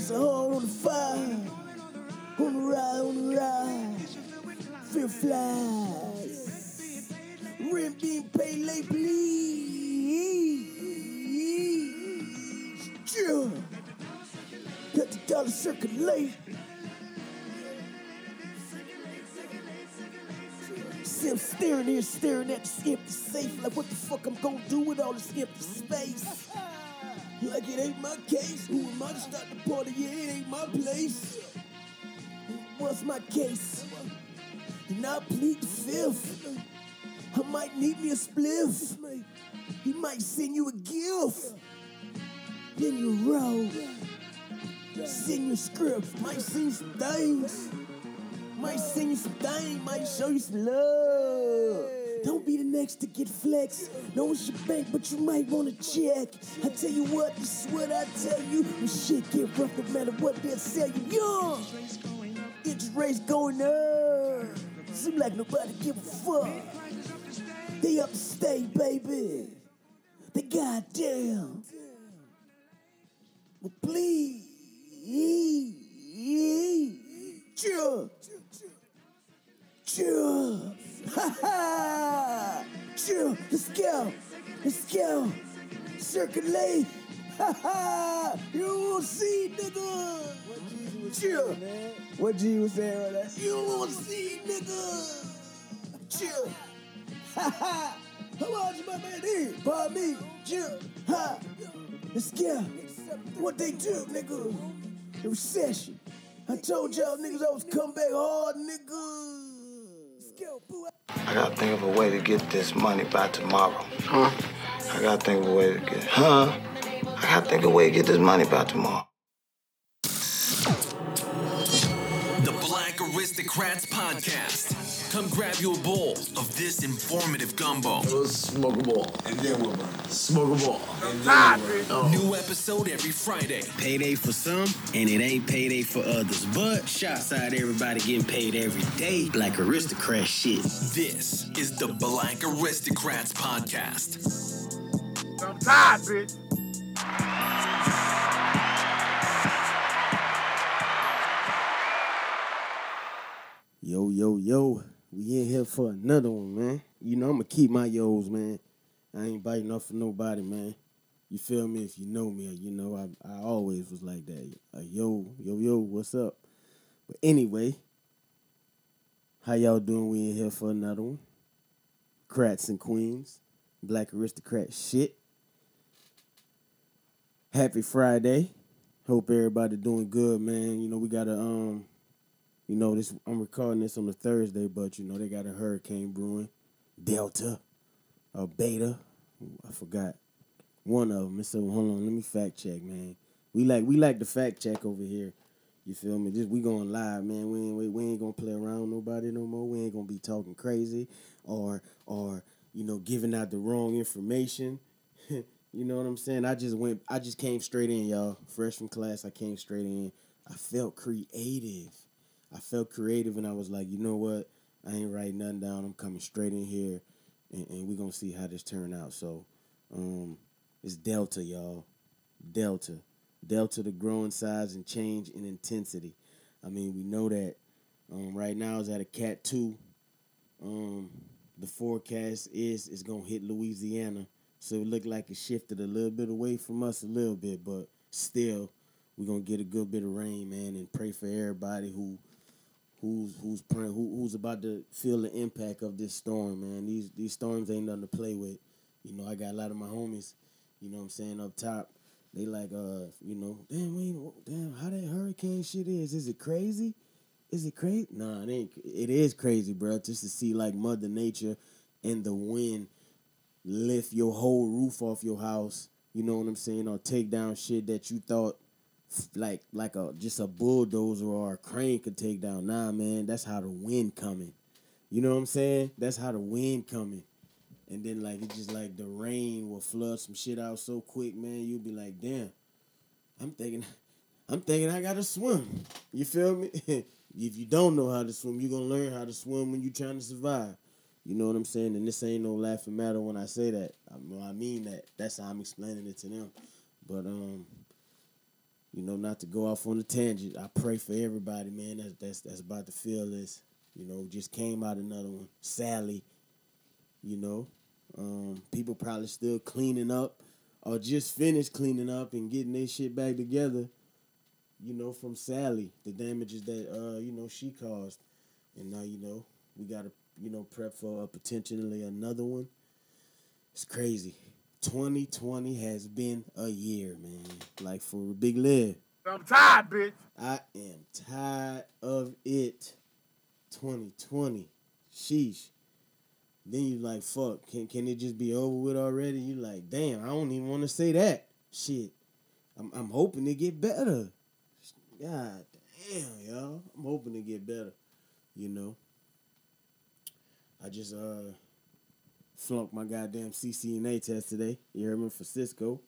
It's a hole on the fire. On the ride, on the ride. Feel flies. Rent being paid late, please. Chill. Let the dollar circulate. See, I'm staring here, staring at this empty safe. Like, what the fuck I'm gonna do with all this empty space? Like, it ain't my case. Who am I to start the party? Yeah, it ain't my place. What's my case? And I plead the fifth. I might need me a spliff. He might send you a gift. Then you roll. Send you a script. Might send some things. Might send you some things. Might show you some love. Don't be the next to get flexed. Know it's your bank, but you might want to check. I tell you what, this is what I tell you. When shit get rough, no matter what they'll sell you. Young. Interest rates going up. Seem like nobody give a fuck. They up to stay, baby. They goddamn. Well, please. Chill. Chill. Ha ha. Chill. Let's go. Let's go. Circulate. Ha ha. You won't see, nigga. Chill. What G was saying right there? You won't see, nigga. Chill. Ha ha. How much my man is? By me. Chill. Ha. Let's go. What they do, nigga? The recession. I told y'all niggas I was come back hard, nigga. Let's go, boo. I gotta think of a way to get this money by tomorrow. Huh? I gotta think of a way to get, huh? I gotta think of a way to get this money by tomorrow. Aristocrats Podcast. Come grab you a bowl of this informative gumbo. Let's smoke a ball. And then what, man? Smoke a ball. And then what, man? New episode every Friday. Payday for some, and it ain't payday for others. But shots out everybody getting paid every day. Black aristocrat shit. This is the Black Aristocrats Podcast. I'm tired, bitch. Yo, yo, yo. We in here for another one, man. You know, I'm going to keep my yo's, man. I ain't biting off for nobody, man. You feel me? If you know me, you know, I, I always was like that. Uh, yo, yo, yo, what's up? But anyway, how y'all doing? We in here for another one. Crats and Queens. Black aristocrat shit. Happy Friday. Hope everybody doing good, man. You know, we got a um you know, this I'm recording this on a Thursday, but you know they got a hurricane brewing, Delta, or Beta, I forgot one of them. So hold on, let me fact check, man. We like we like the fact check over here. You feel me? Just we going live, man. We ain't we, we ain't gonna play around nobody no more. We ain't gonna be talking crazy or or you know giving out the wrong information. you know what I'm saying? I just went. I just came straight in, y'all. Fresh from class, I came straight in. I felt creative. I felt creative and I was like, you know what? I ain't writing nothing down. I'm coming straight in here and, and we're gonna see how this turn out. So um it's Delta, y'all. Delta. Delta the growing size and change in intensity. I mean, we know that um, right now it's at a cat two. Um, the forecast is it's gonna hit Louisiana. So it looked like it shifted a little bit away from us a little bit, but still we're gonna get a good bit of rain, man, and pray for everybody who who's who's who, who's about to feel the impact of this storm, man. These these storms ain't nothing to play with. You know, I got a lot of my homies, you know what I'm saying, up top. They like uh, you know, damn, we damn, how that hurricane shit is. Is it crazy? Is it crazy? Nah, it ain't it is crazy, bro. Just to see like Mother Nature and the wind lift your whole roof off your house, you know what I'm saying, or take down shit that you thought like like a just a bulldozer or a crane could take down. Nah, man, that's how the wind coming. You know what I'm saying? That's how the wind coming. And then like it just like the rain will flood some shit out so quick, man. You'll be like, damn, I'm thinking, I'm thinking I gotta swim. You feel me? if you don't know how to swim, you're gonna learn how to swim when you're trying to survive. You know what I'm saying? And this ain't no laughing matter when I say that. I, I mean that. That's how I'm explaining it to them. But um, you know, not to go off on a tangent. I pray for everybody, man. That's that's that's about to feel this. You know, just came out another one. Sally. You know, um, people probably still cleaning up or just finished cleaning up and getting their shit back together. You know, from Sally, the damages that uh, you know she caused, and now you know we gotta you know prep for a potentially another one. It's crazy. 2020 has been a year, man. Like for Big Liv. I'm tired, bitch. I am tired of it. 2020. Sheesh. Then you like, fuck, can can it just be over with already? You like, damn, I don't even want to say that. Shit. I'm I'm hoping to get better. God damn, y'all. I'm hoping to get better. You know. I just uh flunked my goddamn CCNA test today. You heard me for Cisco.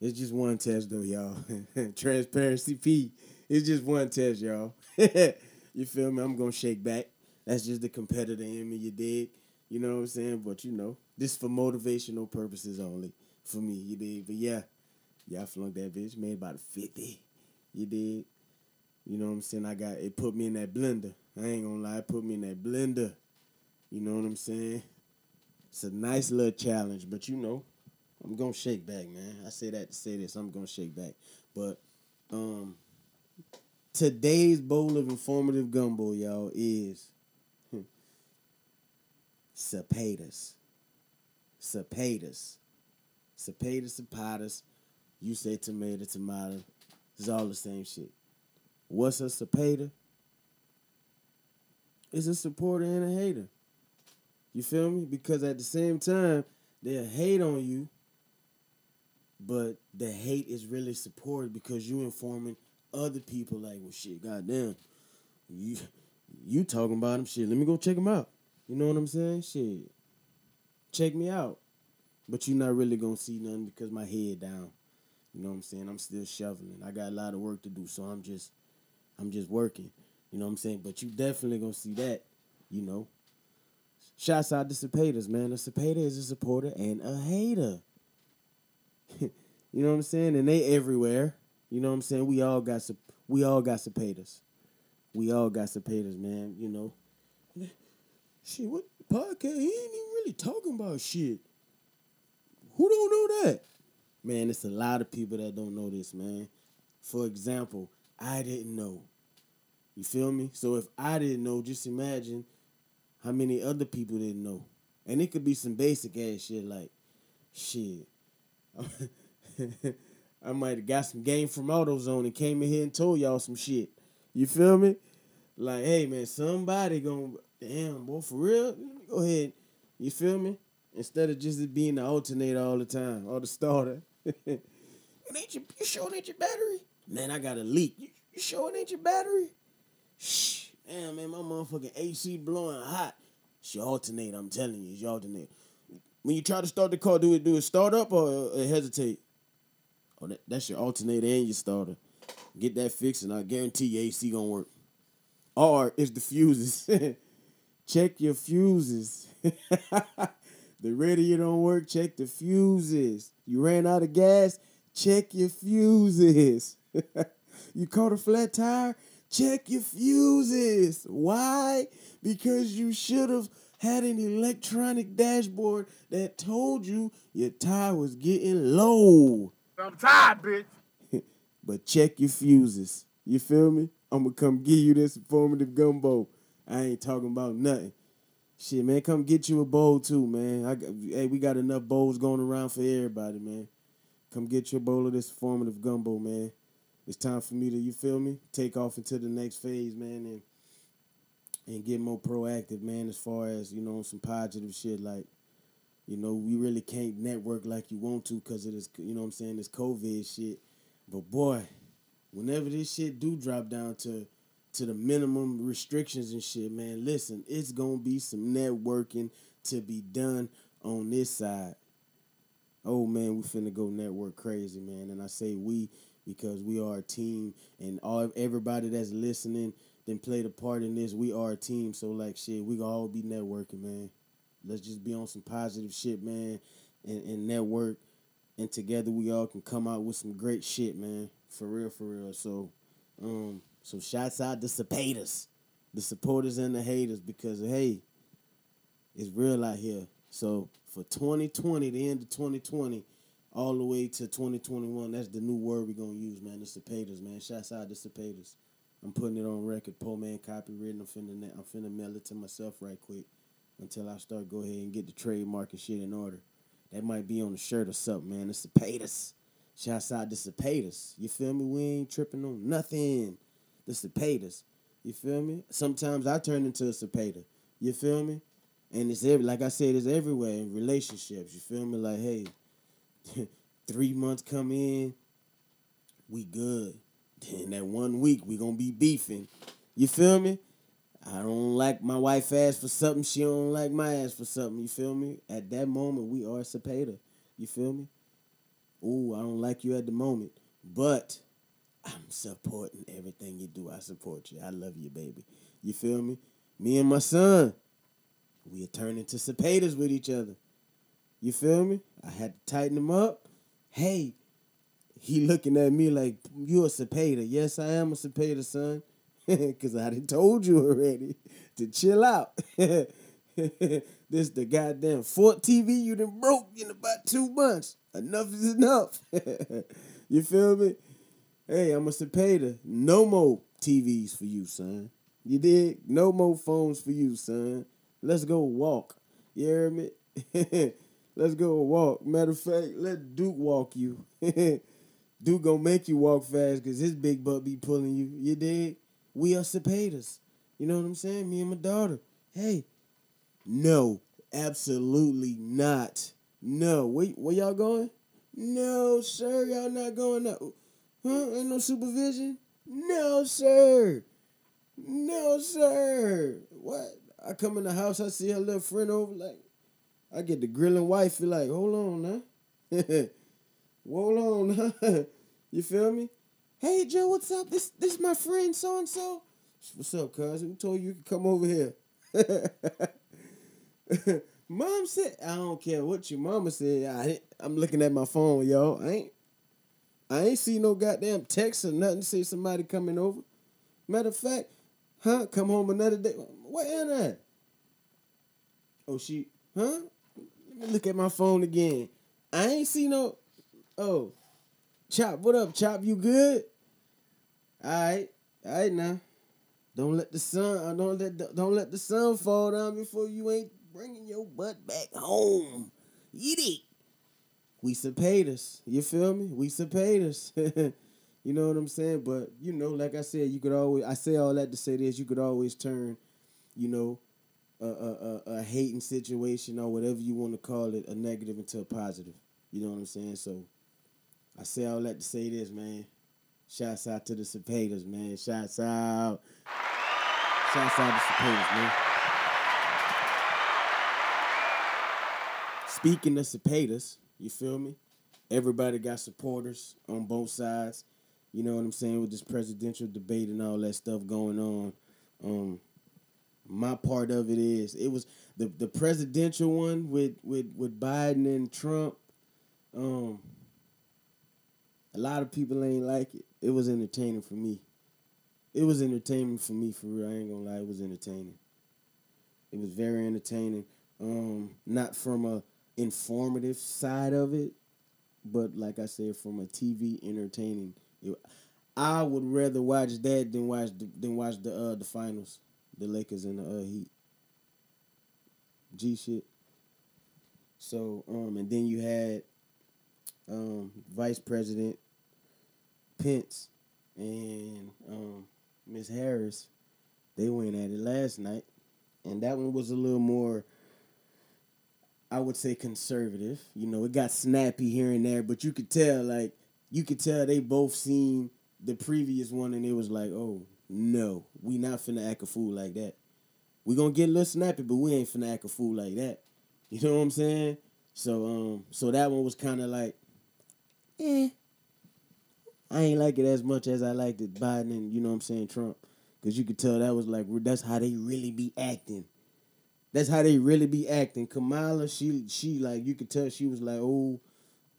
It's just one test though, y'all. Transparency P. It's just one test, y'all. you feel me? I'm gonna shake back. That's just the competitor in me, you dig? You know what I'm saying? But you know, this for motivational purposes only. For me, you dig? But yeah, yeah, I flunked that bitch. Made about 50. You dig? You know what I'm saying? I got it put me in that blender. I ain't gonna lie, it put me in that blender. You know what I'm saying? It's a nice little challenge, but you know, I'm gonna shake back, man. I say that to say this. I'm gonna shake back. But um today's bowl of informative gumbo, y'all, is Supp-aters. Supp-aters. Supp-aters, supp-aters. You say tomato, tomato. It's all the same shit. What's a supp-ater? It's a supporter and a hater. You feel me? Because at the same time, they'll hate on you, but the hate is really supported because you informing other people like, well, shit, goddamn, you you talking about them, shit. Let me go check them out. You know what I'm saying? Shit, check me out. But you're not really gonna see nothing because my head down. You know what I'm saying? I'm still shoveling. I got a lot of work to do, so I'm just, I'm just working. You know what I'm saying? But you definitely gonna see that. You know. Shouts out to Supp-aters, man. A Supp-ater is a supporter and a hater. you know what I'm saying? And they everywhere. You know what I'm saying? We all got we all got Supp-aters. We all got Supp-aters, man. You know. Shit, what podcast? He ain't even really talking about shit. Who don't know that? Man, it's a lot of people that don't know this, man. For example, I didn't know. You feel me? So if I didn't know, just imagine how many other people didn't know. And it could be some basic ass shit like, shit. I might have got some game from AutoZone and came in here and told y'all some shit. You feel me? Like, hey man, somebody gonna damn boy for real. Go ahead. You feel me? Instead of just being the alternator all the time or the starter. ain't you, you it ain't your battery? Man, I got a leak. You, you sure it ain't your battery? Shh. Damn, man, my motherfucking AC blowing hot. She your alternator, I'm telling you, it's your alternator. When you try to start the car, do it do it start up or, or hesitate? Oh, that, that's your alternator and your starter. Get that fixed, and I guarantee your AC gonna work. Or it's the fuses. check your fuses. the radio don't work. Check the fuses. You ran out of gas. Check your fuses. you caught a flat tire. Check your fuses. Why? Because you should have had an electronic dashboard that told you your tire was getting low. I'm tired, bitch. but check your fuses. You feel me? I'm gonna come give you this informative gumbo. I ain't talking about nothing. Shit, man, come get you a bowl too, man. I got, hey, we got enough bowls going around for everybody, man. Come get your bowl of this formative gumbo, man. It's time for me to, you feel me? Take off into the next phase, man, and and get more proactive, man, as far as, you know, some positive shit like, you know, we really can't network like you want to because of this, you know what I'm saying, this COVID shit. But boy, whenever this shit do drop down to to the minimum restrictions and shit, man, listen, it's gonna be some networking to be done on this side. Oh man, we finna go network crazy, man. And I say we because we are a team and all everybody that's listening then played a part in this. We are a team. So like shit, we gonna all be networking, man. Let's just be on some positive shit, man, and, and network and together we all can come out with some great shit, man. For real, for real. So, um, so shouts out the supporters, the supporters and the haters, because hey, it's real out here. So for 2020, the end of 2020, all the way to 2021, that's the new word we're gonna use, man. It's The supporters, man. Shouts out the supporters. I'm putting it on record. Poor man copywritten. I'm finna I'm finna mail it to myself right quick until I start go ahead and get the trademark and shit in order. That might be on the shirt or something, man. It's the supporters. Shouts out the supporters. You feel me? We ain't tripping on nothing. The supporters. You feel me? Sometimes I turn into a supporter. You feel me? And it's every like I said, it's everywhere in relationships. You feel me? Like, hey, three months come in, we good. Then that one week we gonna be beefing. You feel me? I don't like my wife ass for something. She don't like my ass for something. You feel me? At that moment, we are supporter. You feel me? Ooh, I don't like you at the moment, but I'm supporting everything you do. I support you. I love you, baby. You feel me? Me and my son, we are turning to supporters with each other. You feel me? I had to tighten him up. Hey, he looking at me like you a supporter. Yes, I am a supporter, son. Cause I done told you already to chill out. this the goddamn Fort TV you done broke in about two months. Enough is enough. you feel me? Hey, I'm a supporter. No more TVs for you, son. You did? No more phones for you, son. Let's go walk. You hear me? Let's go walk. Matter of fact, let Duke walk you. Duke gonna make you walk fast because his big butt be pulling you. You did? We are supporters. You know what I'm saying? Me and my daughter. Hey, no, absolutely not. No, where, where y'all going? No, sir, y'all not going up. Huh? Ain't no supervision? No, sir. No, sir. What? I come in the house, I see her little friend over, like, I get the grilling wife, feel like, hold on now. hold on, huh? you feel me? Hey Joe, what's up? This this my friend so and so. What's up, cousin? Who told you you could come over here? Mom said, I don't care what your mama said. I I'm looking at my phone, yo. I ain't I ain't see no goddamn text or nothing say somebody coming over. Matter of fact, huh? Come home another day. Where Anna? Oh, she, huh? Look at my phone again. I ain't see no. Oh, Chop, what up, Chop? You good? All right, all right now. Don't let the sun, uh, don't let the, don't let the sun fall down before you ain't bringing your butt back home. Eat it. We supporters. You feel me? We supporters. you know what I'm saying? But you know, like I said, you could always. I say all that to say this. You could always turn, you know, a a, a, a hating situation or whatever you want to call it, a negative into a positive. You know what I'm saying? So, I say all that to say this, man. Shouts out to the supporters, man. Shouts out. Shouts out to supporters, man. Speaking of supporters, you feel me? Everybody got supporters on both sides. You know what I'm saying? With this presidential debate and all that stuff going on. Um, my part of it is it was the the presidential one with with with Biden and Trump. Um, a lot of people ain't like it. It was entertaining for me. It was entertaining for me for real. I ain't gonna lie, it was entertaining. It was very entertaining. Um, not from a informative side of it, but like I said, from a TV entertaining. It, I would rather watch that than watch the, than watch the uh, the finals, the Lakers and the uh, Heat. G shit. So um, and then you had um, Vice President Pence and um, Miss Harris. They went at it last night, and that one was a little more. I would say conservative. You know, it got snappy here and there, but you could tell, like, you could tell they both seen the previous one, and it was like, oh no, we not finna act a fool like that. We gonna get a little snappy, but we ain't finna act a fool like that. You know what I'm saying? So um, so that one was kind of like, eh. I ain't like it as much as I liked it Biden and you know what I'm saying Trump, because you could tell that was like that's how they really be acting. That's how they really be acting. Kamala, she she like you could tell she was like, oh,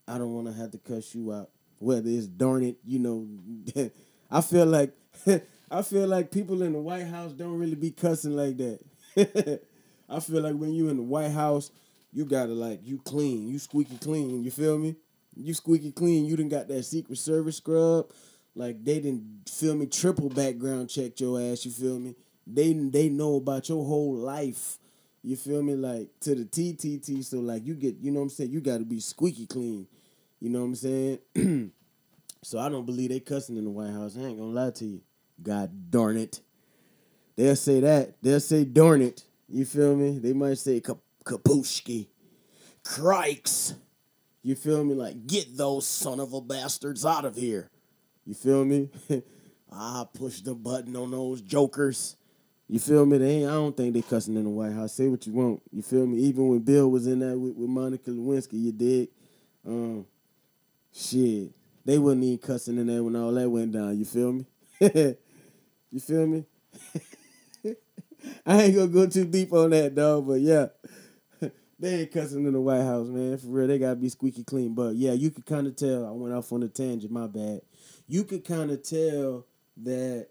I don't want to have to cuss you out. Whether it's darn it, you know, I feel like I feel like people in the White House don't really be cussing like that. I feel like when you in the White House, you gotta like you clean, you squeaky clean. You feel me? You squeaky clean. You didn't got that Secret Service scrub. Like they didn't feel me triple background check your ass. You feel me? They they know about your whole life. You feel me? Like to the TTT. So like you get, you know what I'm saying? You got to be squeaky clean. You know what I'm saying? so I don't believe they cussing in the White House. I ain't gonna lie to you. God darn it. They'll say that. They'll say darn it. You feel me? They might say kapushki. Crikes. You feel me? Like, get those son of a bastards out of here. You feel me? I push the button on those jokers. You feel me? They ain't, I don't think they cussing in the White House. Say what you want. You feel me? Even when Bill was in there with, with Monica Lewinsky, you dig? Um, shit. They wasn't even cussing in there when all that went down. You feel me? you feel me? I ain't gonna go too deep on that, dog, but yeah. they ain't cussing in the White House, man. For real, they gotta be squeaky clean. But yeah, you could kind of tell. I went off on a tangent. My bad. You could kind of tell that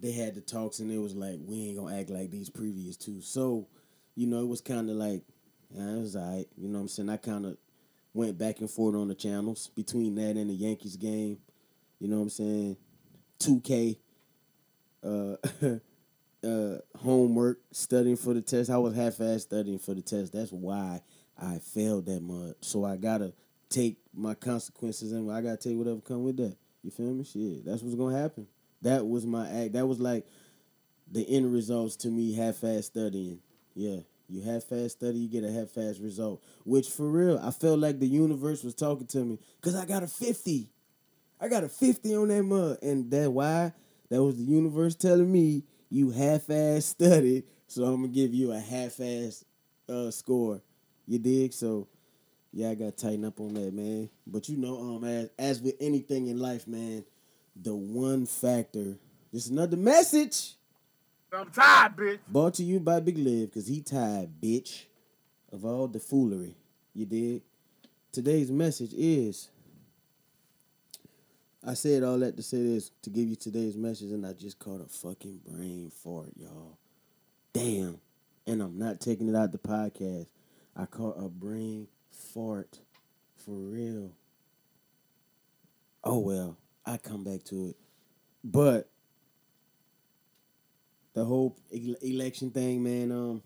they had the talks, and it was like we ain't gonna act like these previous two. So, you know, it was kind of like, yeah, it was alright. You know what I'm saying? I kind of went back and forth on the channels between that and the Yankees game. You know what I'm saying? 2K. Uh, uh, homework, studying for the test. I was half-ass studying for the test. That's why I failed that much. So I gotta take my consequences and I gotta take whatever come with that. You feel me? Shit, that's what's gonna happen. That was my act. That was like the end results to me. Half-ass studying. Yeah, you half-ass study, you get a half-ass result. Which for real, I felt like the universe was talking to me because I got a fifty. I got a fifty on that mug. and that why that was the universe telling me you half-ass studied, so I'm gonna give you a half-ass uh, score. You dig? So yeah, I got to tighten up on that, man. But you know, um, as as with anything in life, man, the one factor. This is another message. I'm tired, bitch. Brought to you by Big Liv, cause he tired, bitch, of all the foolery. You dig? Today's message is. I said all that to say this to give you today's message, and I just caught a fucking brain fart, y'all. Damn. And I'm not taking it out the podcast. I caught a brain fart for real. Oh well, I come back to it. But the whole election thing, man, um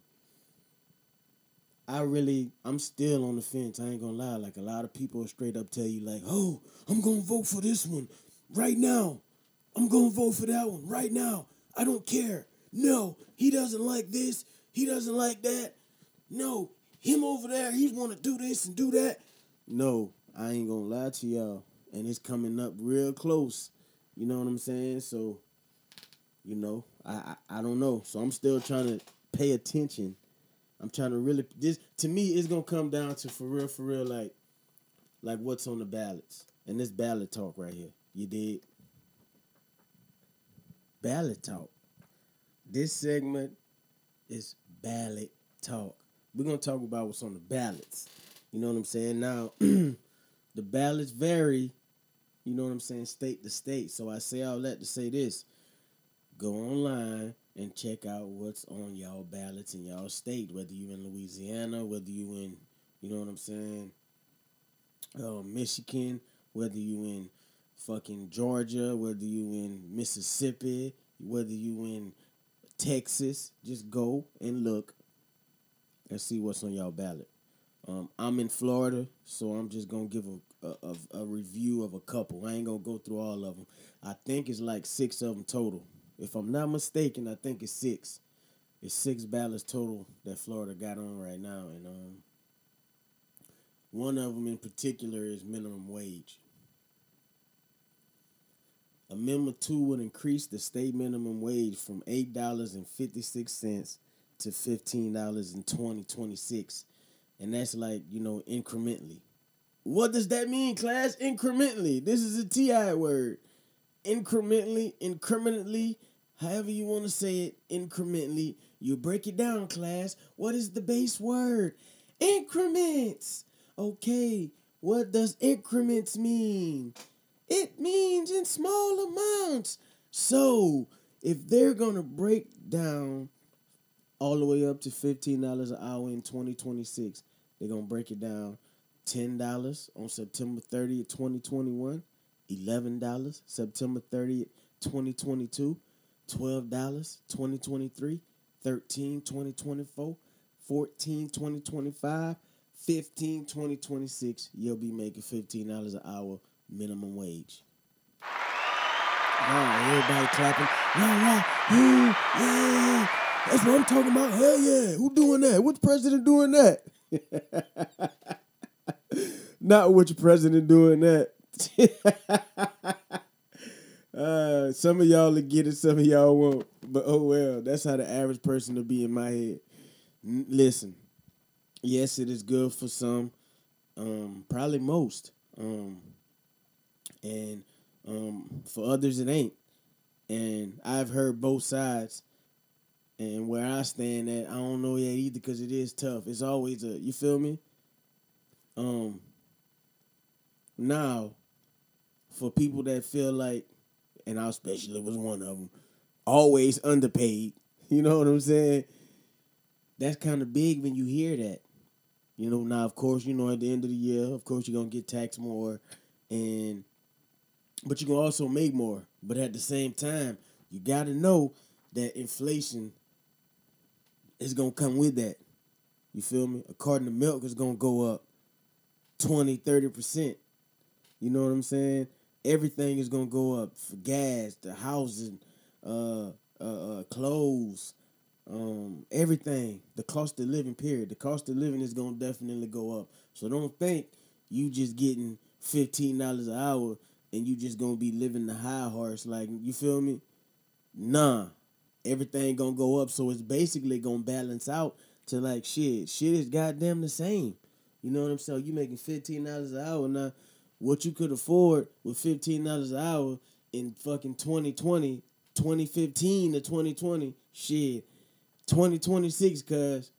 I really I'm still on the fence. I ain't gonna lie. Like a lot of people straight up tell you like, "Oh, I'm to vote for this one right now. I'm to vote for that one right now. I don't care. No, he doesn't like this. He doesn't like that. No, him over there, he's want to do this and do that. No, I ain't gonna lie to y'all. And it's coming up real close. You know what I'm saying? So, you know, I, I, I don't know. So I'm still trying to pay attention. I'm trying to really this to me it's gonna come down to for real, for real, like like what's on the ballots. And this ballot talk right here. You did. Ballot talk. This segment is ballot talk. We're gonna talk about what's on the ballots. You know what I'm saying? Now, the ballots vary. You know what I'm saying? State to state. So I say all that to say this: go online and check out what's on y'all ballots in y'all state. Whether you're in Louisiana, whether you in, you know what I'm saying, uh, Michigan, whether you in fucking Georgia, whether you in Mississippi, whether you in Texas, just go and look and see what's on y'all ballot. Um, I'm in Florida, so I'm just gonna give a, a, a, review of a couple. I ain't gonna go through all of them. I think it's like six of them total. If I'm not mistaken, I think it's six. It's six ballots total that Florida got on right now, and um, one of them in particular is minimum wage. Amendment two would increase the state minimum wage from eight dollars and fifty six cents to fifteen dollars in twenty twenty six, and that's like you know incrementally. What does that mean, class? Incrementally. This is a TI word. Incrementally, incrementally, however you want to say it, incrementally. You break it down, class. What is the base word? Increments. Okay, What does increments mean? It means in small amounts. So if they're gonna break down all the way up to fifteen dollars an hour in twenty twenty six, they're gonna break it down ten dollars on September thirtieth, 2021, $11 September thirtieth, twenty twenty two, twelve dollars twenty twenty three, thirteen twenty twenty four, fourteen twenty twenty five. 15 2026 you'll be making $15 an hour minimum wage Wow, everybody clapping. Wow, ooh, yeah. That's what I'm talking about. Hell yeah. Who doing that? Which president doing that? Not which president doing that. uh, some of y'all will get it, some of y'all won't. But oh well, that's how the average person will be in my head. N- listen, yes, it is good for some, um, probably most. Um, and um, for others, it ain't. And I've heard both sides. And where I stand at, I don't know yet either because it is tough. It's always a, you feel me? Um, now, for people that feel like, and I especially was one of them, always underpaid, you know what I'm saying? That's kind of big when you hear that. You know, now, of course, you know, at the end of the year, of course, you're to get taxed more. And but you can also make more. But at the same time, you got to know that inflation is to come with that. You feel me? A carton of milk is to go up 20, 30%. You know what I'm saying? Everything is to go up for gas, the housing, uh, uh, uh, clothes, um, everything. The cost of living, period. The cost of living is to definitely go up. So don't think you just getting $15 an hour and you just gonna be living the high horse. Like you feel me? Nah, everything gonna go up. So it's basically gonna balance out to like shit. Shit is goddamn the same. You know what I'm saying? You making fifteen dollars an hour now. What you could afford with fifteen dollars an hour in fucking 2020, 2015 to 2020, shit, 2026, cause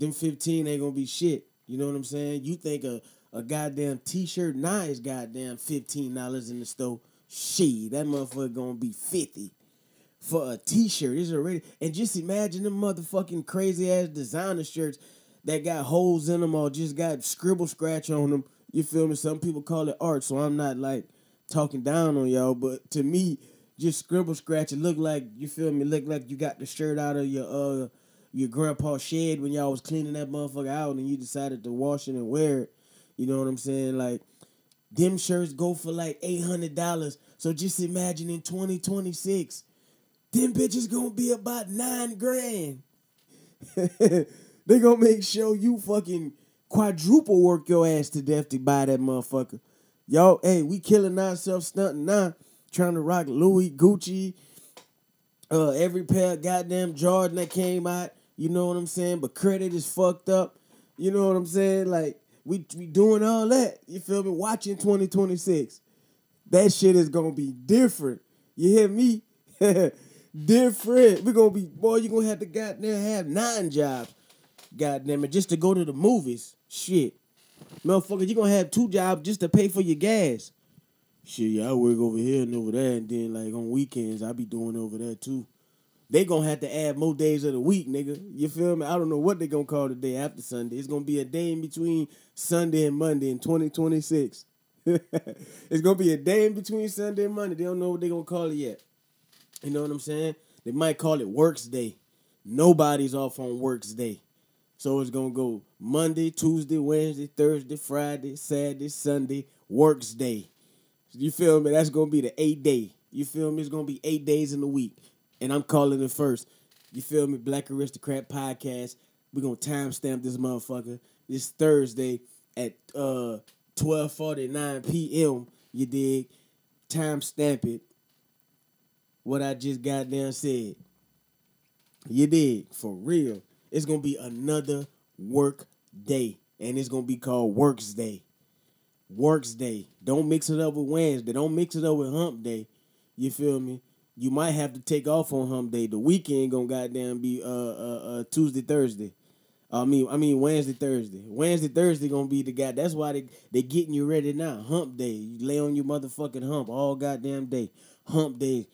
them 15 ain't gonna be shit. You know what I'm saying? You think a a goddamn t-shirt now is goddamn fifteen dollars in the store. Shit, that motherfucker gonna be fifty for a t-shirt. It's already and just imagine them motherfucking crazy ass designer shirts that got holes in them or just got scribble scratch on them. You feel me? Some people call it art, so I'm not like talking down on y'all, but to me, just scribble scratch. It look like you feel me. Look like you got the shirt out of your uh your grandpa's shed when y'all was cleaning that motherfucker out, and you decided to wash it and wear it. You know what I'm saying? Like them shirts go for like eight hundred dollars. So just imagine in 2026, them bitches gonna be about nine grand. they gonna make sure you fucking quadruple work your ass to death to buy that motherfucker. Y'all, hey, we killing ourselves stunting now, trying to rock Louis, Gucci, uh, every pair of goddamn Jordan that came out. You know what I'm saying? But credit is fucked up. You know what I'm saying? Like we we doing all that. You feel me? Watching 2026. That shit is gonna be different. You hear me? different. We're gonna be, boy, you gonna have to goddamn have nine jobs. Goddamn it, just to go to the movies. Shit. Motherfucker, you gonna have two jobs just to pay for your gas. Shit, yeah, I work over here and over there, and then like on weekends, I be doing over there too. They gonna have to add more days of the week, nigga. You feel me? I don't know what they gonna call the day after Sunday. It's gonna be a day in between Sunday and Monday in 2026. it's gonna be a day in between Sunday and Monday. They don't know what they gonna call it yet. You know what I'm saying? They might call it Works Day. Nobody's off on Works Day. So it's gonna go Monday, Tuesday, Wednesday, Thursday, Friday, Saturday, Sunday, Works Day. You feel me? That's gonna be the eight day. You feel me? It's gonna be eight days in the week and I'm calling it first. You feel me? Black Aristocrat Podcast. We're gonna timestamp this motherfucker this Thursday at uh 12:49 p.m. You dig? Timestamp it. What I just goddamn said. You dig? For real. It's gonna be another work day. And it's gonna be called Works Day. Works Day. Don't mix it up with Wednesday. Don't mix it up with Hump Day. You feel me? you might have to take off on hump day. The weekend gonna goddamn be uh, uh, uh Tuesday, Thursday. I mean, I mean Wednesday, Thursday. Wednesday, Thursday gonna be the guy. That's why they they getting you ready now. Hump day. You lay on your motherfucking hump all goddamn day. Hump day.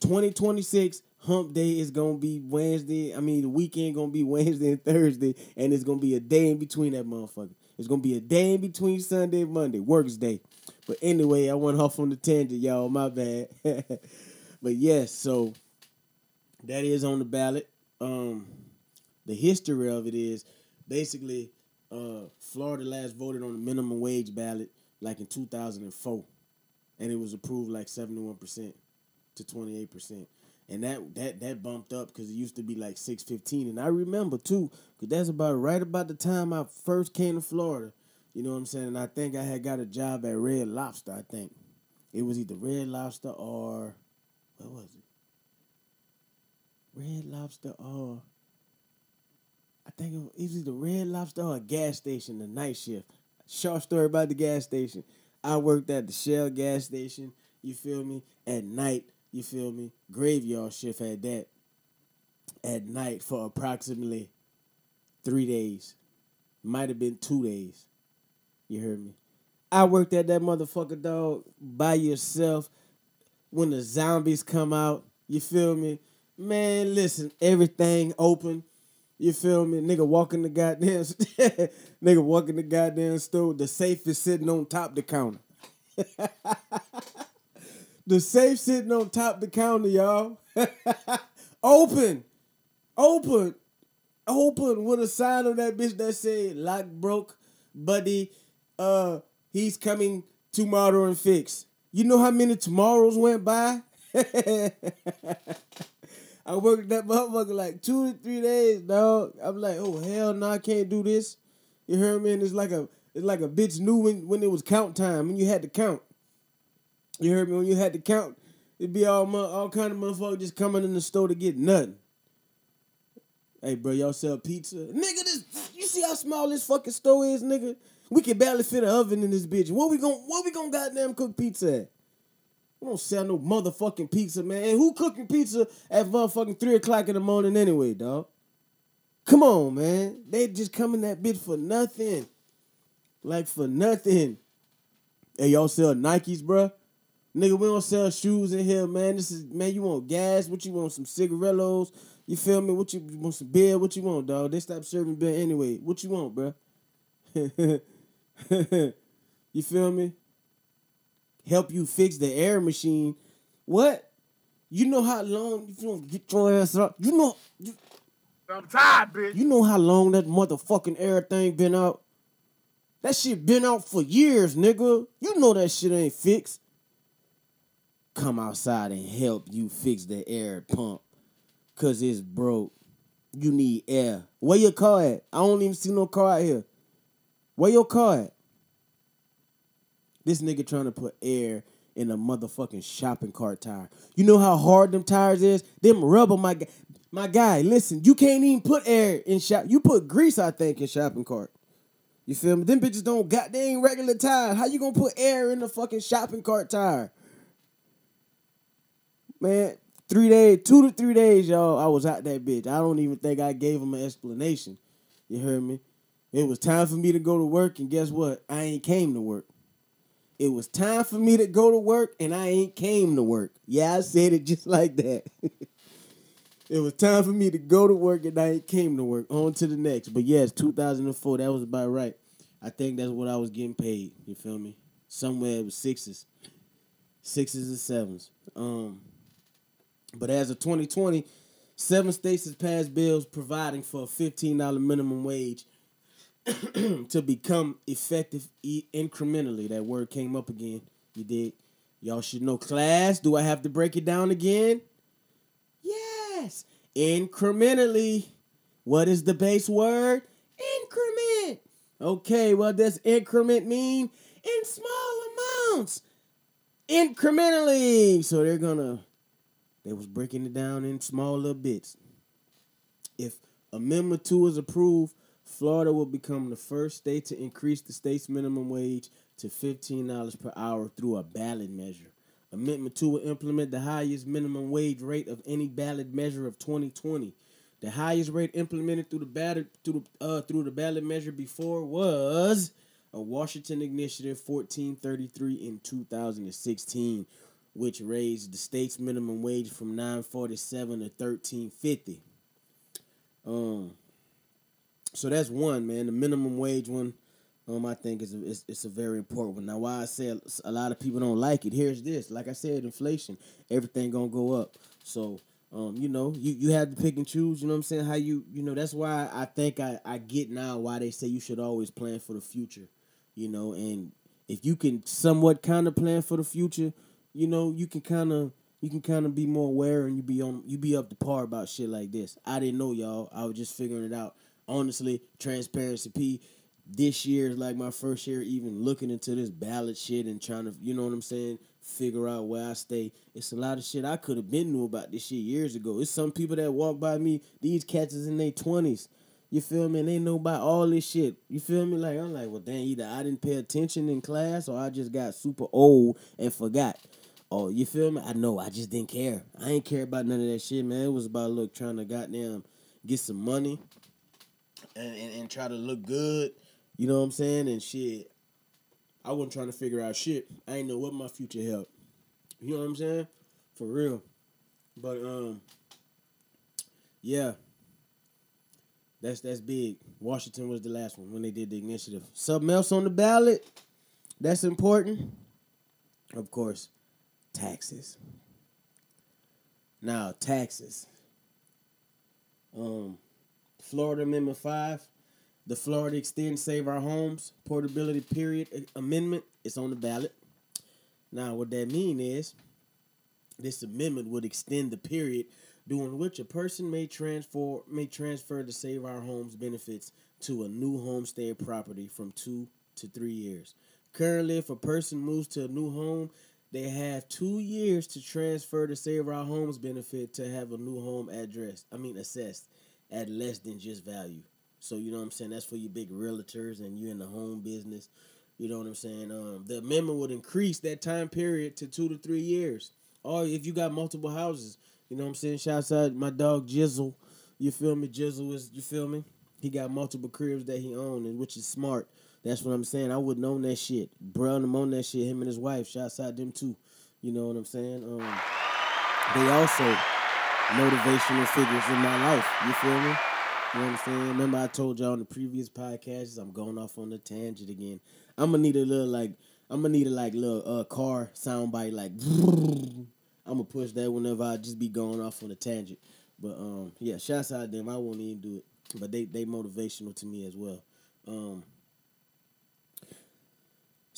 2026 hump day is gonna be Wednesday. I mean the weekend gonna be Wednesday and Thursday, and it's gonna be a day in between that motherfucker. It's gonna be a day in between Sunday and Monday, works day. But anyway, I went off on the tangent, y'all. My bad. but yes, so that is on the ballot. Um, the history of it is basically uh, Florida last voted on the minimum wage ballot like in 2004, and it was approved like 71 percent to 28 percent, and that that that bumped up because it used to be like 615, and I remember too because that's about right about the time I first came to Florida. You know what I'm saying? And I think I had got a job at Red Lobster. I think it was either Red Lobster or what was it? Red Lobster or I think it was either Red Lobster or a gas station, the night shift. Short story about the gas station. I worked at the Shell gas station, you feel me? At night, you feel me? Graveyard shift had that at night for approximately three days. Might have been two days. You heard me? I worked at that motherfucker dog by yourself when the zombies come out. You feel me? Man, listen, everything open. You feel me? Nigga walking the goddamn nigga walking the goddamn store. The safe is sitting on top the counter. the safe sitting on top the counter, y'all. open. Open. Open with a sign on that bitch that said lock broke, buddy. Uh he's coming tomorrow and fix. You know how many tomorrows went by? I worked that motherfucker like two to three days, dog. I'm like, oh hell no, I can't do this. You heard me? And it's like a it's like a bitch knew when, when it was count time, when you had to count. You heard me? When you had to count, it'd be all all kind of motherfuckers just coming in the store to get nothing. Hey, bro, y'all sell pizza? Nigga, this you see how small this fucking store is, nigga? We can barely fit an oven in this bitch. What we gon' what we gonna goddamn cook pizza at? We don't sell no motherfucking pizza, man. And who cooking pizza at motherfucking three o'clock in the morning anyway, dog? Come on, man. They just coming that bitch for nothing. Like for nothing. Hey, y'all sell Nikes, bruh? Nigga, we don't sell shoes in here, man. This is man, you want gas? What you want? Some cigarillos? You feel me? What you, you want some beer? What you want, dog? They stopped serving beer anyway. What you want, bruh? you feel me? help you fix the air machine. What? You know how long you don't get your ass up. You know. You, I'm tired, bitch. You know how long that motherfucking air thing been out. That shit been out for years, nigga. You know that shit ain't fixed. Come outside and help you fix the air pump. Cause it's broke. You need air. Where your car at? I don't even see no car out here. Where your car at? This nigga trying to put air in a motherfucking shopping cart tire. You know how hard them tires is? Them rubber, my guy. My guy, listen, you can't even put air in shop. You put grease, I think, in shopping cart. You feel me? Them bitches don't got they ain't regular tires. How you gonna put air in the fucking shopping cart tire? Man, three days, two to three days, y'all. I was out that bitch. I don't even think I gave him an explanation. You heard me? It was time for me to go to work, and guess what? I ain't came to work. It was time for me to go to work and I ain't came to work. Yeah, I said it just like that. it was time for me to go to work and I ain't came to work. On to the next. But yes, 2004, that was about right. I think that's what I was getting paid. You feel me? Somewhere it was sixes. Sixes and sevens. Um, but as of 2020, seven states has passed bills providing for a $15 minimum wage to become effective e- incrementally. That word came up again. You did. Y'all should know class. Do I have to break it down again? Yes. Incrementally. What is the base word? Increment. Okay, what does increment mean? In small amounts. Incrementally. So they're gonna they was breaking it down in small little bits. If Amendment 2 is approved, Florida will become the first state to increase the state's minimum wage to $15 per hour through a ballot measure. Amendment 2 will implement the highest minimum wage rate of any ballot measure of 2020. The highest rate implemented through the ballot through the uh, through the ballot measure before was a Washington Initiative 1433 in 2016, which raised the state's minimum wage from 947 to 1350. Um, so that's one man. The minimum wage one, um, I think is a, it's, a very important one. Now, why I say a, a lot of people don't like it. Here's this. Like I said, inflation, everything gonna go up. So, um, you know, you you have to pick and choose. You know what I'm saying? How you, you know, that's why I think I I get now why they say you should always plan for the future. You know, and if you can somewhat kind of plan for the future, you know, you can kind of you can kind of be more aware and you be on you be up to par about shit like this. I didn't know y'all. I was just figuring it out. Honestly, transparency P. This year is like my first year even looking into this ballot shit and trying to, you know what I'm saying, figure out where I stay. It's a lot of shit I could have been knew about this shit years ago. It's some people that walk by me, these cats is in their twenties. You feel me? And they know about all this shit. You feel me? Like I'm like, well, dang, either I didn't pay attention in class or I just got super old and forgot. Oh, you feel me? I know. I just didn't care. I ain't care about none of that shit, man. It was about look trying to goddamn get some money and, and, and try to look good. You know what I'm saying? And shit. I wasn't trying to figure out shit. I ain't know what my future held. You know what I'm saying? For real. But um yeah. That's that's big. Washington was the last one when they did the initiative. Something else on the ballot that's important. Of course, taxes. Now, taxes. Um, Florida Amendment 5, the Florida Extend Save Our Homes Portability Period Amendment is on the ballot. Now, what that mean is this amendment would extend the period during which a person may transfer may transfer the Save Our Homes benefits to a new homestead property from two to three years. Currently, if a person moves to a new home, they have two years to transfer the Save Our Homes benefit to have a new home address. I mean, assessed at less than just value. So you know what I'm saying. That's for you big realtors and you in the home business. You know what I'm saying. Um, the amendment would increase that time period to two to three years. Or if you got multiple houses, you know what I'm saying. Shouts out my dog Jizzle. You feel me? Jizzle is you feel me? He got multiple cribs that he owned, and which is smart. That's what I'm saying. I wouldn't own that shit. Brown him on that shit. Him and his wife. Shouts out them too. You know what I'm saying? Um, they also motivational figures in my life. You feel me? You know what I'm saying? Remember I told y'all in the previous podcasts, I'm going off on the tangent again. I'm gonna need a little like I'm gonna need a like little uh car soundbite like I'm gonna push that whenever I just be going off on a tangent. But um yeah, shouts out them. I won't even do it. But they they motivational to me as well. Um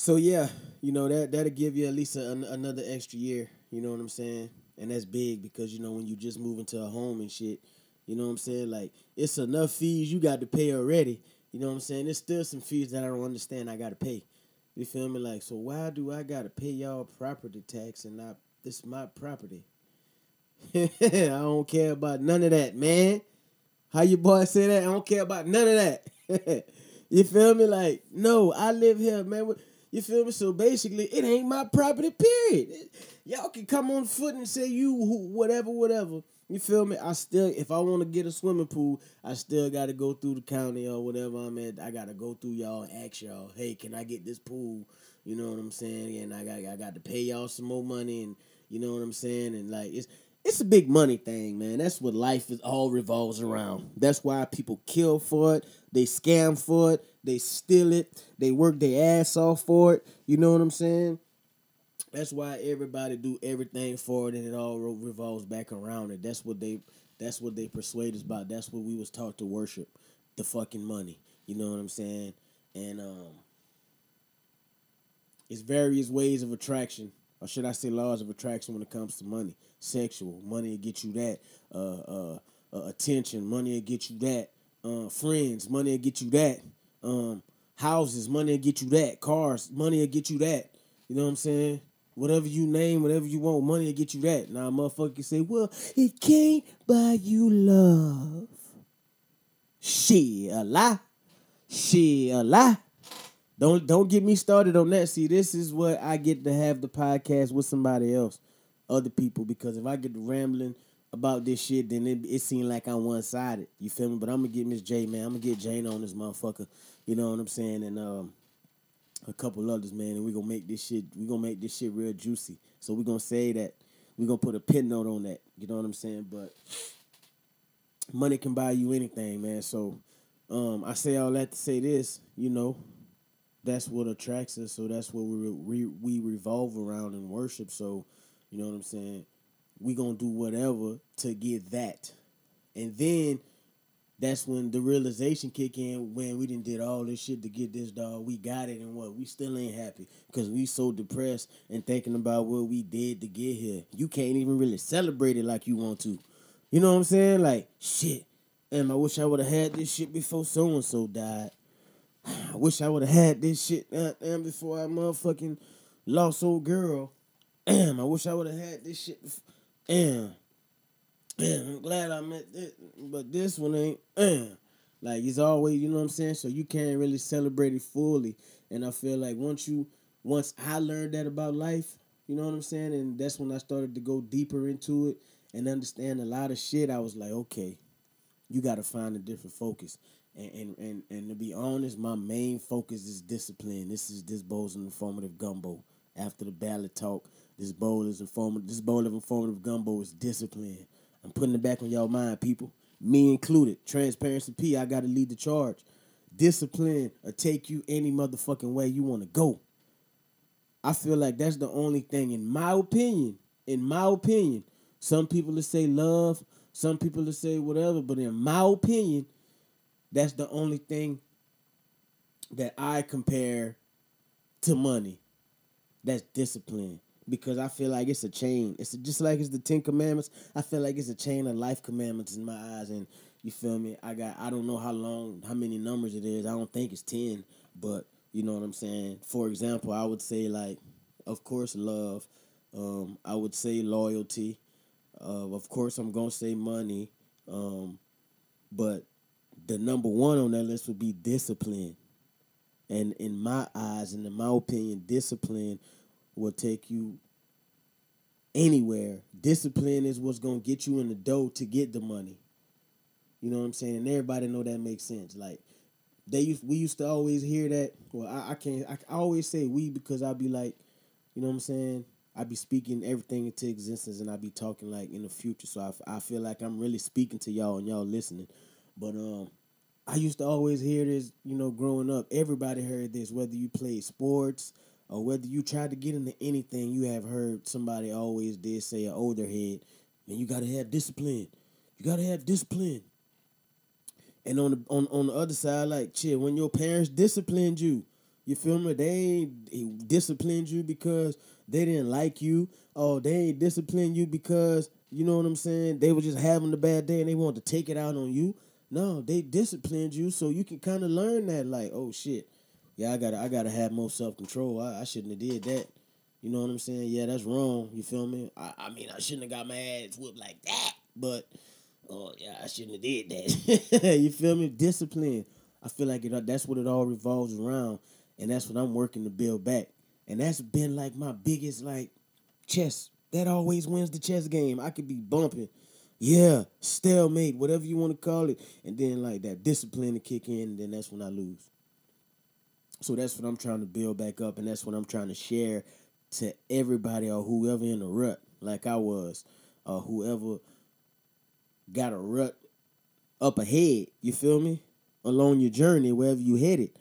so yeah, you know that that'll give you at least a, another extra year. You know what I'm saying? And that's big because you know when you just move into a home and shit, you know what I'm saying? Like it's enough fees you got to pay already. You know what I'm saying? There's still some fees that I don't understand I got to pay. You feel me? Like so, why do I got to pay y'all property tax and not this my property? I don't care about none of that, man. How your boy say that? I don't care about none of that. you feel me? Like no, I live here, man. You feel me? So basically, it ain't my property. Period. Y'all can come on foot and say you whatever, whatever. You feel me? I still, if I want to get a swimming pool, I still got to go through the county or whatever I'm at. I got to go through y'all and ask y'all, hey, can I get this pool? You know what I'm saying? And I got, I got to pay y'all some more money, and you know what I'm saying? And like, it's, it's a big money thing, man. That's what life is all revolves around. That's why people kill for it. They scam for it. They steal it. They work their ass off for it. You know what I'm saying? That's why everybody do everything for it, and it all revolves back around it. That's what they. That's what they persuade us about. That's what we was taught to worship, the fucking money. You know what I'm saying? And um, it's various ways of attraction, or should I say, laws of attraction when it comes to money. Sexual money will get you that. Uh, uh, uh attention money will get you that. Uh, friends money will get you that. Um, houses, money will get you that. Cars, money will get you that. You know what I'm saying? Whatever you name, whatever you want, money will get you that. Now, motherfucker say, well, it can't buy you love. Shit, a lie. Shit, a lie. Don't don't get me started on that. See, this is what I get to have the podcast with somebody else, other people. Because if I get to rambling about this shit, then it, it seemed like I'm one sided. You feel me? But I'm gonna get Miss J, man. I'm gonna get Jane on this motherfucker. You know what I'm saying? And um, a couple others, man. And we gonna make this shit. We gonna make this shit real juicy. So we gonna say that. We gonna put a pin note on that. You know what I'm saying? But money can buy you anything, man. So um, I say all that to say this. You know, that's what attracts us. So that's what we we, we revolve around and worship. So you know what I'm saying? We gonna do whatever to get that, and then that's when the realization kick in when we didn't did all this shit to get this dog. We got it and what? We still ain't happy because we so depressed and thinking about what we did to get here. You can't even really celebrate it like you want to. You know what I'm saying? Like shit. And I wish I would have had this shit before so and so died. I wish I would have had this shit uh, damn before I motherfucking lost old girl. Damn, I wish I would have had this shit. Before. Damn. Damn, I'm glad I met it, but this one ain't. Damn. Like it's always, you know what I'm saying. So you can't really celebrate it fully. And I feel like once you, once I learned that about life, you know what I'm saying, and that's when I started to go deeper into it and understand a lot of shit. I was like, okay, you got to find a different focus. And, and and and to be honest, my main focus is discipline. This is this bowl's informative gumbo. After the ballot talk, this bowl is informative. This bowl of informative gumbo is discipline. I'm putting it back on y'all mind, people. Me included. Transparency P. I got to lead the charge. Discipline will take you any motherfucking way you want to go. I feel like that's the only thing, in my opinion. In my opinion, some people will say love, some people will say whatever, but in my opinion, that's the only thing that I compare to money. That's discipline. Because I feel like it's a chain. It's just like it's the Ten Commandments. I feel like it's a chain of life commandments in my eyes. And you feel me? I got I don't know how long, how many numbers it is. I don't think it's ten, but you know what I'm saying. For example, I would say like, of course, love. Um, I would say loyalty. Uh, of course, I'm gonna say money. Um, but the number one on that list would be discipline. And in my eyes, and in my opinion, discipline will take you anywhere. Discipline is what's gonna get you in the dough to get the money. You know what I'm saying? And everybody know that makes sense. Like they used, we used to always hear that. Well, I, I can't. I, I always say we because I be like, you know what I'm saying. I be speaking everything into existence, and I be talking like in the future. So I, I feel like I'm really speaking to y'all and y'all listening. But um, I used to always hear this, you know, growing up. Everybody heard this, whether you played sports or whether you tried to get into anything. You have heard somebody always did say an older head, man, you gotta have discipline. You gotta have discipline. And on the on, on the other side, like chill, when your parents disciplined you, you feel me? They ain't disciplined you because they didn't like you. Oh, they disciplined you because you know what I'm saying. They were just having a bad day and they wanted to take it out on you. No, they disciplined you so you can kind of learn that. Like, oh shit, yeah, I gotta I gotta have more self control. I, I shouldn't have did that. You know what I'm saying? Yeah, that's wrong. You feel me? I, I mean, I shouldn't have got my ass whooped like that. But oh yeah, I shouldn't have did that. you feel me? Discipline. I feel like it. That's what it all revolves around, and that's what I'm working to build back. And that's been like my biggest like chess. That always wins the chess game. I could be bumping, yeah, stalemate, whatever you want to call it, and then like that discipline to kick in, and then that's when I lose. So that's what I'm trying to build back up, and that's what I'm trying to share to everybody or whoever in the rut, like I was, or whoever got a rut up ahead. You feel me? Along your journey, wherever you headed,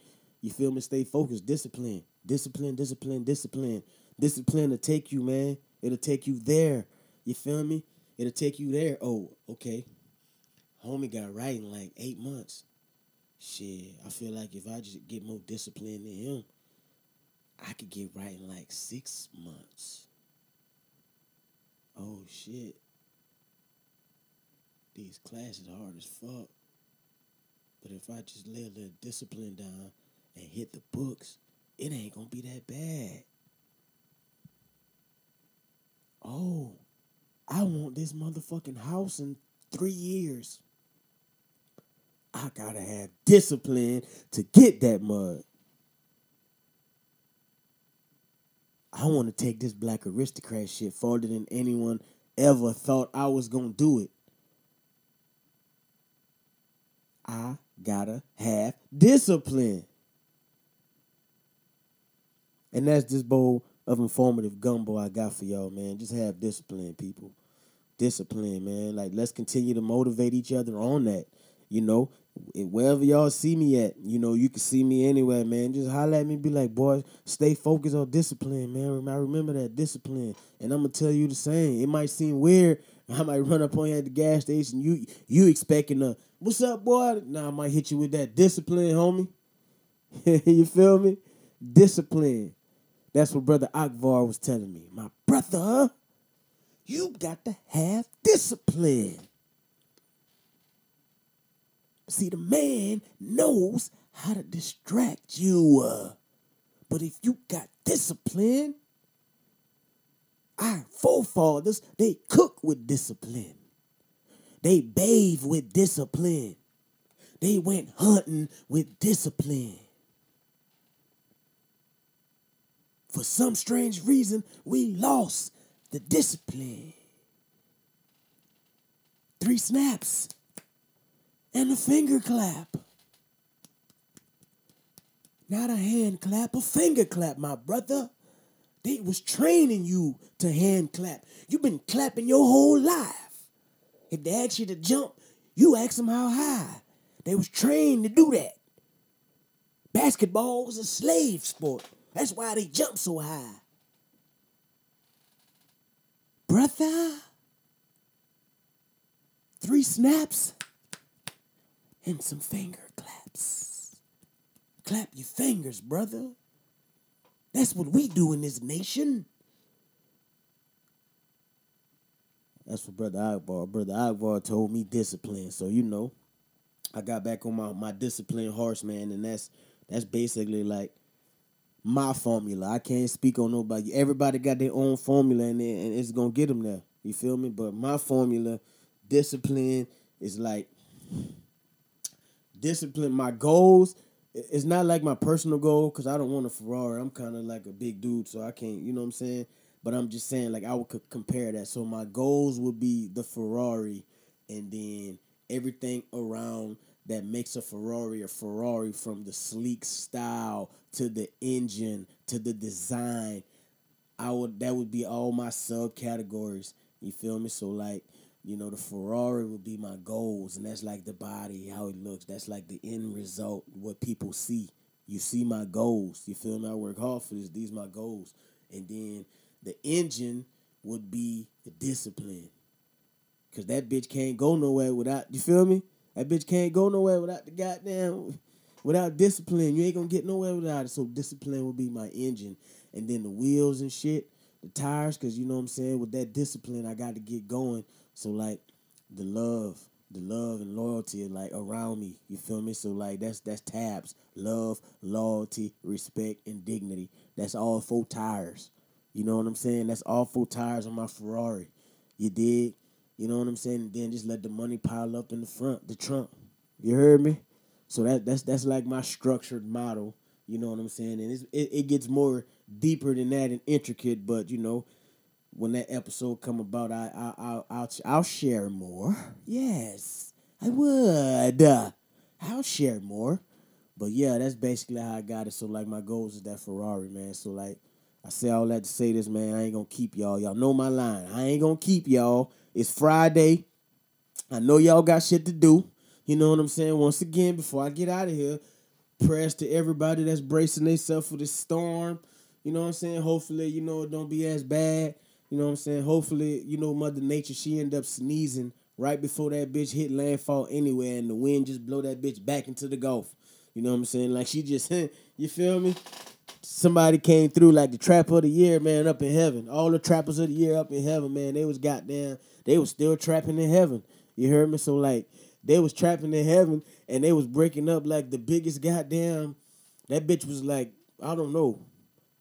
you feel me? Stay focused, discipline, discipline, discipline, discipline, discipline to take you, man. It'll take you there. You feel me? It'll take you there. Oh, okay. Homie got right in like eight months. Shit, I feel like if I just get more discipline than him, I could get right in like six months. Oh shit. These classes are hard as fuck. But if I just lay a little discipline down and hit the books, it ain't gonna be that bad. Oh, I want this motherfucking house in three years. I gotta have discipline to get that mud. I want to take this black aristocrat shit farther than anyone ever thought I was gonna do it. I gotta have discipline. And that's this bowl of informative gumbo I got for y'all, man. Just have discipline, people. Discipline, man. Like let's continue to motivate each other on that. You know, wherever y'all see me at, you know, you can see me anywhere, man. Just holler at me, be like, boy, stay focused on discipline, man. I remember that discipline, and I'm gonna tell you the same. It might seem weird. I might run up on you at the gas station. You you expecting a what's up, boy? Now I might hit you with that discipline, homie. you feel me? Discipline. That's what Brother Akbar was telling me. My brother, you got to have discipline. See, the man knows how to distract you. Uh, but if you got discipline, our forefathers, they cook with discipline. They bathe with discipline. They went hunting with discipline. For some strange reason, we lost the discipline. Three snaps and a finger clap. Not a hand clap, a finger clap, my brother. They was training you to hand clap. You've been clapping your whole life. If they ask you to jump, you ask them how high. They was trained to do that. Basketball was a slave sport. That's why they jump so high. Brother, three snaps and some finger claps. Clap your fingers, brother. That's what we do in this nation. That's what Brother Akbar. Brother Akbar told me discipline. So you know, I got back on my, my discipline horse, man, and that's that's basically like my formula. I can't speak on nobody. Everybody got their own formula, and, and it's gonna get them there. You feel me? But my formula, discipline, is like discipline. My goals. It's not like my personal goal because I don't want a Ferrari. I'm kind of like a big dude, so I can't. You know what I'm saying? But I'm just saying, like I would compare that. So my goals would be the Ferrari, and then everything around that makes a Ferrari a Ferrari from the sleek style to the engine to the design. I would that would be all my subcategories. You feel me? So like, you know, the Ferrari would be my goals, and that's like the body, how it looks. That's like the end result, what people see. You see my goals. You feel me? I work hard for this. These my goals. And then the engine would be the discipline. Cause that bitch can't go nowhere without you feel me? That bitch can't go nowhere without the goddamn without discipline. You ain't gonna get nowhere without it. So discipline will be my engine. And then the wheels and shit, the tires, cause you know what I'm saying, with that discipline I got to get going. So like the love, the love and loyalty like around me. You feel me? So like that's that's tabs. Love, loyalty, respect, and dignity. That's all four tires. You know what I'm saying? That's all four tires on my Ferrari. You did. You know what I'm saying? Then just let the money pile up in the front, the trunk. You heard me? So that that's that's like my structured model. You know what I'm saying? And it it gets more deeper than that and intricate. But you know, when that episode come about, I I I'll I'll, I'll share more. Yes, I would. I'll share more. But yeah, that's basically how I got it. So like my goals is that Ferrari, man. So like I say all that to say this, man. I ain't gonna keep y'all. Y'all know my line. I ain't gonna keep y'all. It's Friday. I know y'all got shit to do. You know what I'm saying? Once again, before I get out of here, prayers to everybody that's bracing themselves for this storm. You know what I'm saying? Hopefully, you know, it don't be as bad. You know what I'm saying? Hopefully, you know, Mother Nature, she end up sneezing right before that bitch hit landfall anywhere and the wind just blow that bitch back into the Gulf. You know what I'm saying? Like she just, you feel me? Somebody came through like the trapper of the year, man, up in heaven. All the trappers of the year up in heaven, man. They was goddamn, they was still trapping in heaven. You heard me? So like they was trapping in heaven and they was breaking up like the biggest goddamn that bitch was like, I don't know,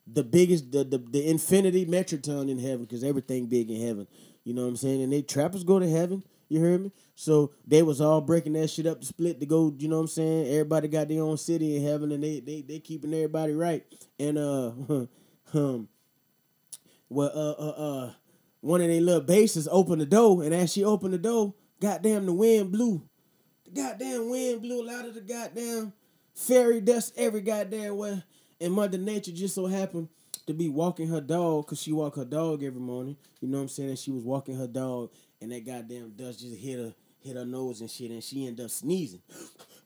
the biggest the the, the infinity metroton in heaven, because everything big in heaven. You know what I'm saying? And they trappers go to heaven. You heard me? So they was all breaking that shit up to split to go, you know what I'm saying? Everybody got their own city in heaven and they they they keeping everybody right. And uh um well uh uh uh one of their little bases opened the door, and as she opened the door, goddamn the wind blew. The goddamn wind blew a lot of the goddamn fairy dust every goddamn way. And Mother Nature just so happened to be walking her dog, cause she walk her dog every morning. You know what I'm saying? And she was walking her dog, and that goddamn dust just hit her, hit her nose and shit, and she ended up sneezing.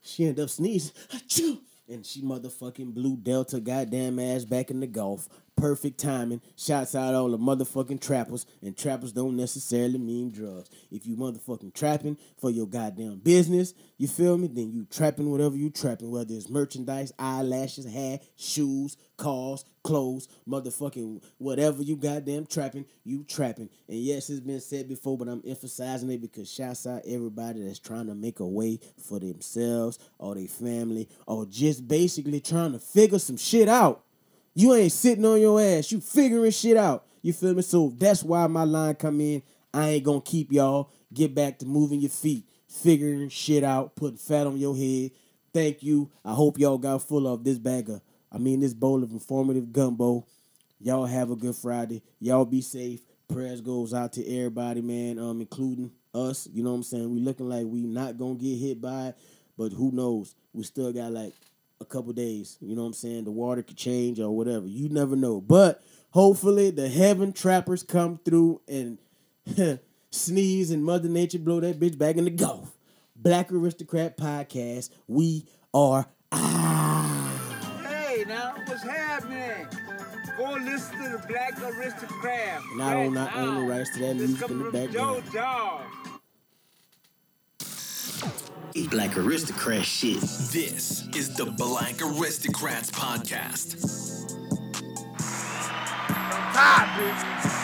She ended up sneezing. Achoo! And she motherfucking blew Delta goddamn ass back in the Gulf. Perfect timing. Shouts out all the motherfucking trappers. And trappers don't necessarily mean drugs. If you motherfucking trapping for your goddamn business, you feel me? Then you trapping whatever you trapping, whether it's merchandise, eyelashes, hair, shoes, cars, clothes, motherfucking whatever you goddamn trapping, you trapping. And yes, it's been said before, but I'm emphasizing it because shouts out everybody that's trying to make a way for themselves or their family or just basically trying to figure some shit out. You ain't sitting on your ass. You figuring shit out. You feel me? So that's why my line come in. I ain't gonna keep y'all. Get back to moving your feet, figuring shit out, putting fat on your head. Thank you. I hope y'all got full of this bag of, I mean, this bowl of informative gumbo. Y'all have a good Friday. Y'all be safe. Prayers goes out to everybody, man, um, including us. You know what I'm saying? We looking like we not gonna get hit by it, but who knows? We still got like a couple days. You know what I'm saying? The water could change or whatever. You never know. But hopefully the heaven trappers come through and sneeze and Mother Nature blow that bitch back in the Gulf. Black Aristocrat Podcast. We are out. Hey, now, what's happening? Go listen to the Black Aristocrat. And I don't not own the rights to that music in the background. Joe Dog. Black aristocrat shit. This is the Black Aristocrats Podcast. I'm tired, bitch.